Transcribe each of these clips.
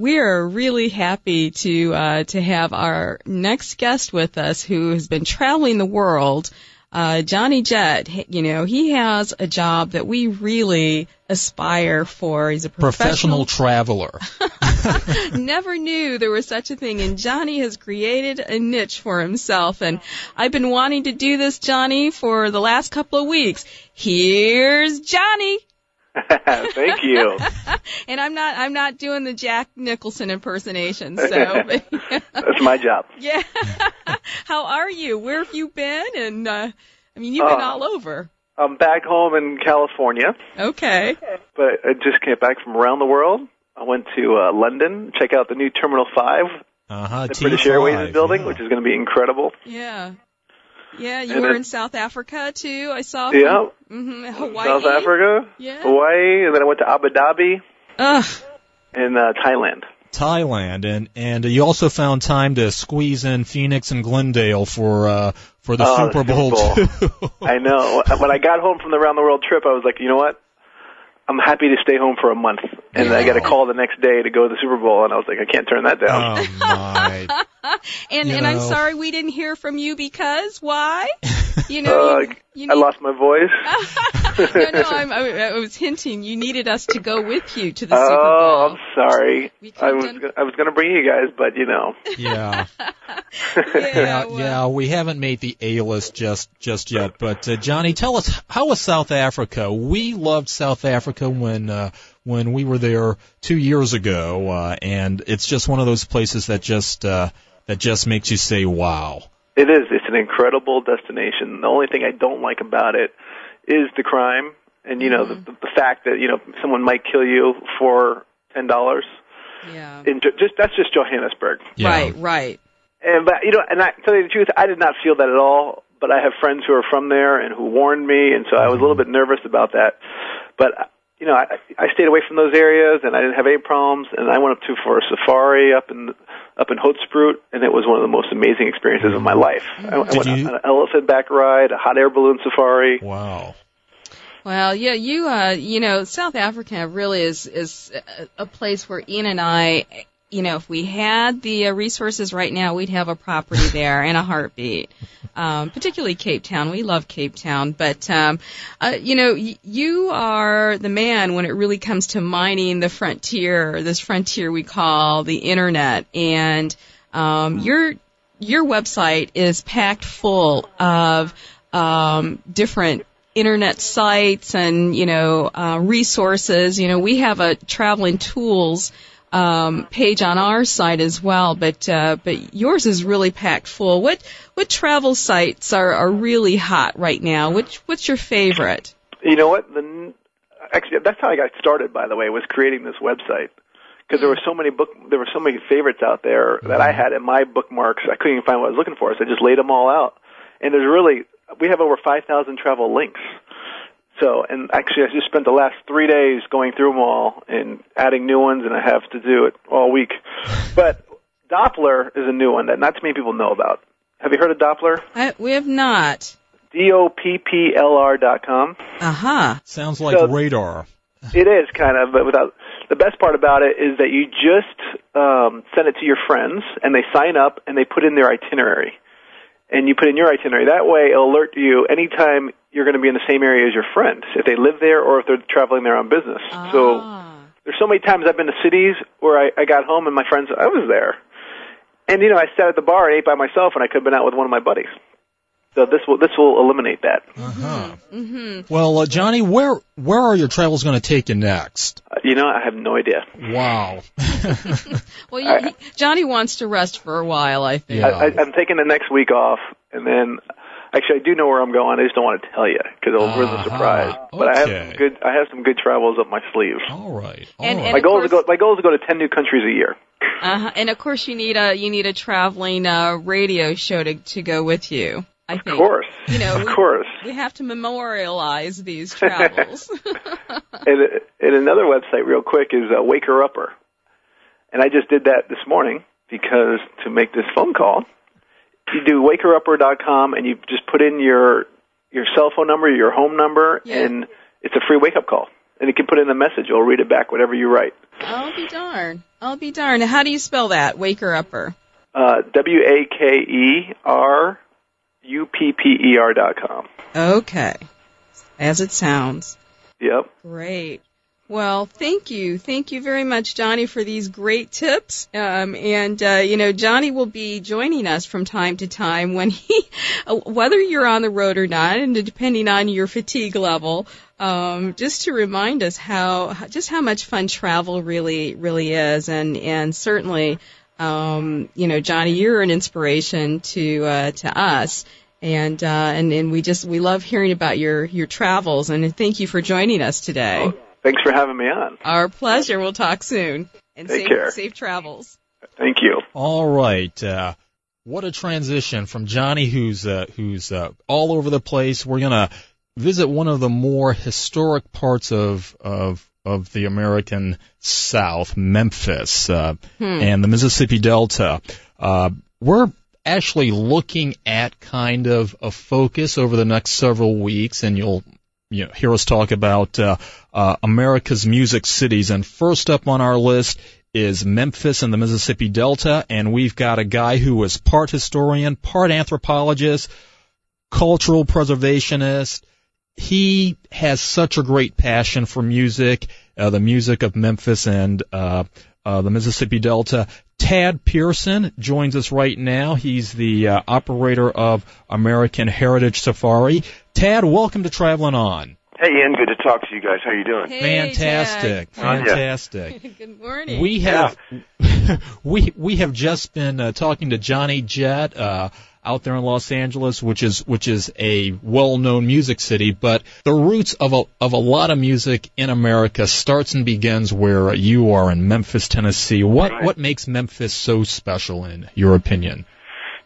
We are really happy to uh, to have our next guest with us, who has been traveling the world. Uh, Johnny Jet, you know, he has a job that we really aspire for. He's a professional, professional traveler. Never knew there was such a thing, and Johnny has created a niche for himself. And I've been wanting to do this, Johnny, for the last couple of weeks. Here's Johnny. Thank you. and I'm not I'm not doing the Jack Nicholson impersonation, so but, That's my job. yeah. How are you? Where have you been? And uh I mean you've been Uh, all over. I'm back home in California, Okay. but I just came back from around the world. I went to uh, London, check out the new Terminal 5 Uh-huh. that British Airways building, yeah. which is going to be incredible. Yeah. Yeah, you And were then- in South Africa too. I saw. Yeah. hmm Hawaii. South Africa, Yeah. Hawaii, and then I went to Abu Dhabi Ugh. and uh, Thailand. Thailand, and and you also found time to squeeze in Phoenix and Glendale for uh for the Oh, Super Bowl. Super too. I know. When I got home from the round the world trip, I was like, you know what? I'm happy to stay home for a month. And I got a call the next day to go to the Super Bowl, and I was like, I can't turn that down. oh my! And You and I'm sorry we didn't hear from you because why? You know, Uh, you, you I lost my voice. no, no, I'm, I, I was hinting you needed us to go with you to the Super Bowl. Oh, Bowl. I'm sorry. I was done- gonna, I was going to bring you guys, but you know. Yeah, yeah, yeah, well, yeah. We haven't made the A list just just yet, but uh, Johnny, tell us how was South Africa? We loved South Africa when uh, when we were there two years ago, uh, and it's just one of those places that just uh, that just makes you say, "Wow." It is. It's an incredible destination. The only thing I don't like about it is the crime, and you know the, mm-hmm. the fact that you know someone might kill you for ten dollars. yeah. In just that's just Johannesburg. Yeah. Right, right. And but you know, and I tell you the truth, I did not feel that at all. But I have friends who are from there and who warned me, and so I was a mm-hmm. little bit nervous about that. But you know, I, I stayed away from those areas, and I didn't have any problems. And I went up to for a safari up in up in Hoedspruit, and it was one of the most amazing experiences of my life. I, I went you- on an elephant back ride, a hot air balloon safari. Wow. Well, yeah, you, uh, you know, South Africa really is is a, a place where Ian and I, you know, if we had the uh, resources right now, we'd have a property there in a heartbeat. Um, particularly Cape Town. We love Cape Town, but um, uh, you know, y- you are the man when it really comes to mining the frontier, this frontier we call the internet, and um, your your website is packed full of um, different internet sites and you know uh, resources. You know, we have a traveling tools um, page on our site as well, but uh, but yours is really packed full. What what travel sites are, are really hot right now? Which what's your favorite? You know what? The, actually, that's how I got started. By the way, was creating this website because there were so many book, there were so many favorites out there that I had in my bookmarks. I couldn't even find what I was looking for, so I just laid them all out. And there's really, we have over 5,000 travel links. So, and actually, I just spent the last three days going through them all and adding new ones, and I have to do it all week. But Dopplr is a new one that not too many people know about. Have you heard of Dopplr? I, we have not. D O P P L R dot com. Uh huh. Sounds like So- radar. It is kind of, but without the best part about it is that you just um, send it to your friends, and they sign up and they put in their itinerary, and you put in your itinerary. That way, it'll alert you anytime you're going to be in the same area as your friends, if they live there or if they're traveling there on business. So Ah. there's so many times I've been to cities where I, I got home and my friends, I was there, and you know I sat at the bar and ate by myself, and I could have been out with one of my buddies. So this will this will eliminate that. Uh-huh. Mm-hmm. Well, uh, Johnny, where where are your travels going to take you next? Uh, You know, I have no idea. Wow. Well, you, he, Johnny wants to rest for a while. I think. Yeah. I, I, I'm taking the next week off, and then actually I do know where I'm going. I just don't want to tell you because it'll ruin the Uh-huh. surprise. But I have some good. I have some good travels up my sleeve. All right. All And- right. and- My of goal is to go. My goal is to go to ten new countries a year. Uh-huh. And of course, you need a you need a traveling uh, radio show to to go with you. I think. Of course, You know, of we- course. We have to memorialize these travels. And, and another website, real quick, is uh, Waker Upper, and I just did that this morning because to make this phone call, you do wakerupper.com and you just put in your your cell phone number, your home number, Yeah. and it's a free wake up call. and you can put in a message. I'll read it back, whatever you write. I'll be darned. I'll be darned. How do you spell that? Waker upper. Uh, W A K E R U P P E R dot com. Okay. As it sounds. Yep. Great. Well, thank you. Thank you very much, Johnny, for these great tips. Um, and, uh, you know, Johnny will be joining us from time to time when he, whether you're on the road or not, and depending on your fatigue level, um, just to remind us how, just how much fun travel really, really is. And, and certainly, um, you know, Johnny, you're an inspiration to, uh, to us and uh, and and we just we love hearing about your your travels and thank you for joining us today. Oh, thanks for having me on. Our pleasure. We'll talk soon. And Take safe, care. safe travels. Thank you. All right. Uh, what a transition from Johnny, who's uh, who's uh, all over the place. We're gonna visit one of the more historic parts of of of the American South, Memphis, uh, Hmm. and the Mississippi Delta. Uh, we're actually looking at kind of a focus over the next several weeks, and you'll you know, hear us talk about uh, uh, America's music cities. And first up on our list is Memphis and the Mississippi Delta, and we've got a guy who is part historian, part anthropologist, cultural preservationist. He has such a great passion for music, uh, the music of Memphis and uh, uh, the Mississippi Delta. Tad Pierson joins us right now. He's the uh, operator of American Heritage Safari. Tad, welcome to Traveling On. Hey, Ian. Good to talk to you guys. How are you doing? Hey, Fantastic, Ted. fantastic. Good morning. We have we we have just been uh, talking to Johnny Jet uh, out there in Los Angeles, which is which is a well-known music city. But the roots of a of a lot of music in America starts and begins where you are in Memphis, Tennessee. What Right. what makes Memphis so special, in your opinion?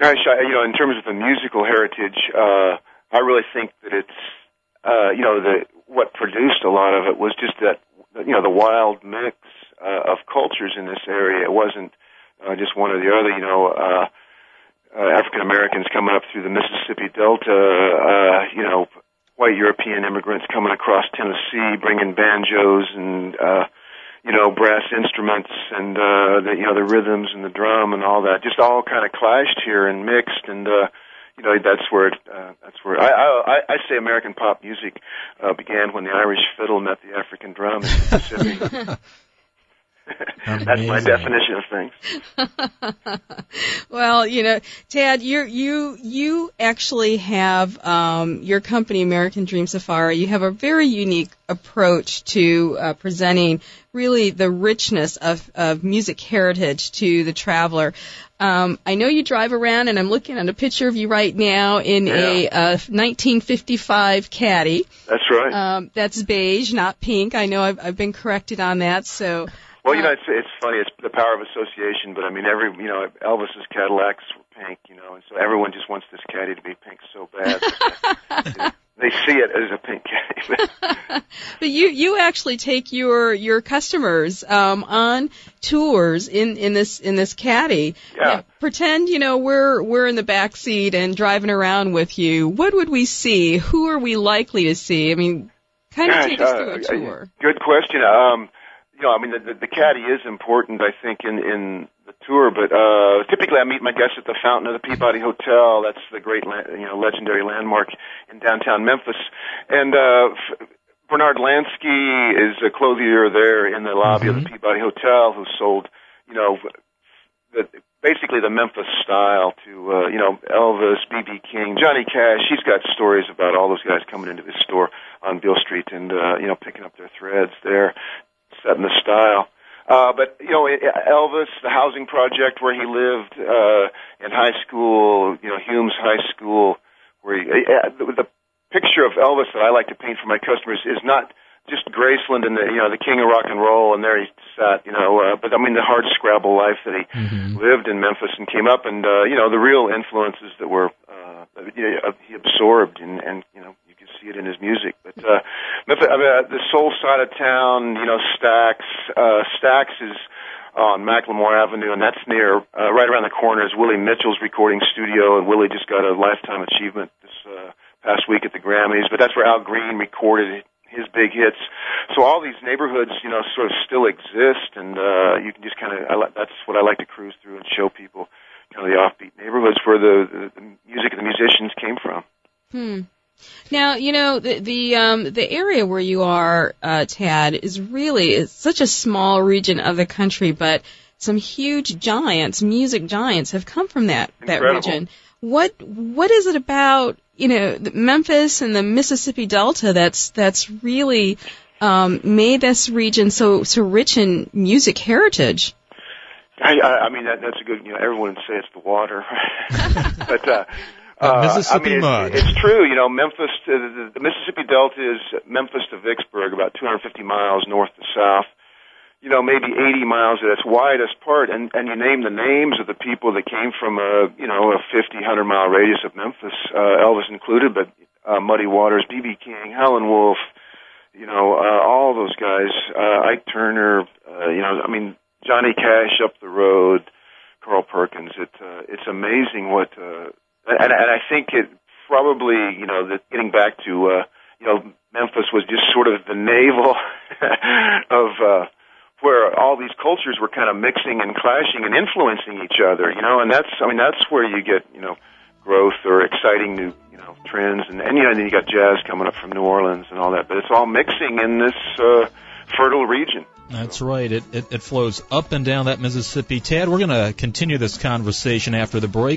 Gosh, I, you know, in terms of the musical heritage, uh, I really think that it's, uh, you know, the what produced a lot of it was just that, you know, the wild mix uh, of cultures in this area. It wasn't uh, just one or the other. You know, uh, uh, African Americans coming up through the Mississippi Delta, uh, you know, white European immigrants coming across Tennessee, bringing banjos and uh, you know, brass instruments and uh the you know the rhythms and the drum and all that just all kind of clashed here and mixed and uh you know that's where it, uh, that's where I, I I say American pop music uh, began when the Irish fiddle met the African drum in Mississippi. that's my definition of things. well, you know, Tad, you you you actually have um, your company, American Dream Safari. You have a very unique approach to uh, presenting really the richness of, of music heritage to the traveler. Um, I know you drive around, and I'm looking at a picture of you right now in a uh, 1955 Caddy. That's right. Um, that's beige, not pink. I know I've, I've been corrected on that. So, well, you know, it's it's funny. It's the power of association, but I mean, every you know, Elvis's Cadillacs were pink, you know, and so everyone just wants this caddy to be pink so bad. they see it as a pink caddy. but you you actually take your your customers um, on tours in in this in this caddy. Yeah. Now, pretend you know we're we're in the back seat and driving around with you. What would we see? Who are we likely to see? I mean, kind of Gosh, take us uh, through a uh, tour. Good question. Um, you know, I mean, the, the, the caddy is important, I think, in in the tour. But uh, typically, I meet my guests at the Fountain of the Peabody Hotel. That's the great, you know, legendary landmark in downtown Memphis. And uh, f- Bernard Lansky is a clothier there in the lobby of the Peabody Hotel, who sold, you know, the, basically the Memphis style to uh, you know Elvis, B.B. King, Johnny Cash. He's got stories about all those guys coming into his store on Beale Street and uh, you know picking up their threads there, setting the style. Uh, but you know Elvis, the housing project where he lived uh, in high school, you know Humes High School, where he, uh, the, the picture of Elvis that I like to paint for my customers is not just Graceland and the you know the king of rock and roll, and there he sat, you know. Uh, but I mean the hard scrabble life that he Mhm. lived in Memphis and came up, and uh, you know the real influences that were uh, you know, he absorbed, and and you know see it in his music. But uh, Memphis, I mean, uh, the soul side of town, you know, Stax, uh, Stax is on McLemore Avenue, and that's near uh, right around the corner is Willie Mitchell's recording studio, and Willie just got a lifetime achievement this uh, past week at the Grammys. But that's where Al Green recorded his big hits. So all these neighborhoods, you know, sort of still exist, and uh, you can just kind of. I li- that's what I like to cruise through and show people, kind of the offbeat neighborhoods where the, the, the music and the musicians came from. Hmm. Now you know the the um, the area where you are, uh, Tad, is really it's such a small region of the country, but some huge giants, music giants, have come from that that region. What what is it about you know Memphis and the Mississippi Delta that's that's really um, made this region so so rich in music heritage? I, I, mean, that, that's a good. You know, everyone would say it's the water, but. uh Uh, uh, Mississippi I mean, mud. It's, it's true. You know, Memphis, to, the, the Mississippi Delta is Memphis to Vicksburg, about 250 miles north to south. You know, maybe 80 miles at its widest part, and and you name the names of the people that came from a you know a 50, 100 mile radius of Memphis, uh, Elvis included, but uh, Muddy Waters, B.B. King, Howlin' Wolf, you know, uh, all those guys, uh, Ike Turner, uh, you know, I mean, Johnny Cash up the road, Carl Perkins. It uh, it's amazing what, uh, and and I think it probably, you know, that getting back to, uh, you know, Memphis was just sort of the navel of. uh where all these cultures were kind of mixing and clashing and influencing each other, you know, and that's, I mean, that's where you get, you know, growth or exciting new, you know, trends, and, and you know, and then you got jazz coming up from New Orleans and all that, but it's all mixing in this uh, fertile region. That's right. It, it it flows up and down that Mississippi. Tad, we're going to continue this conversation after the break.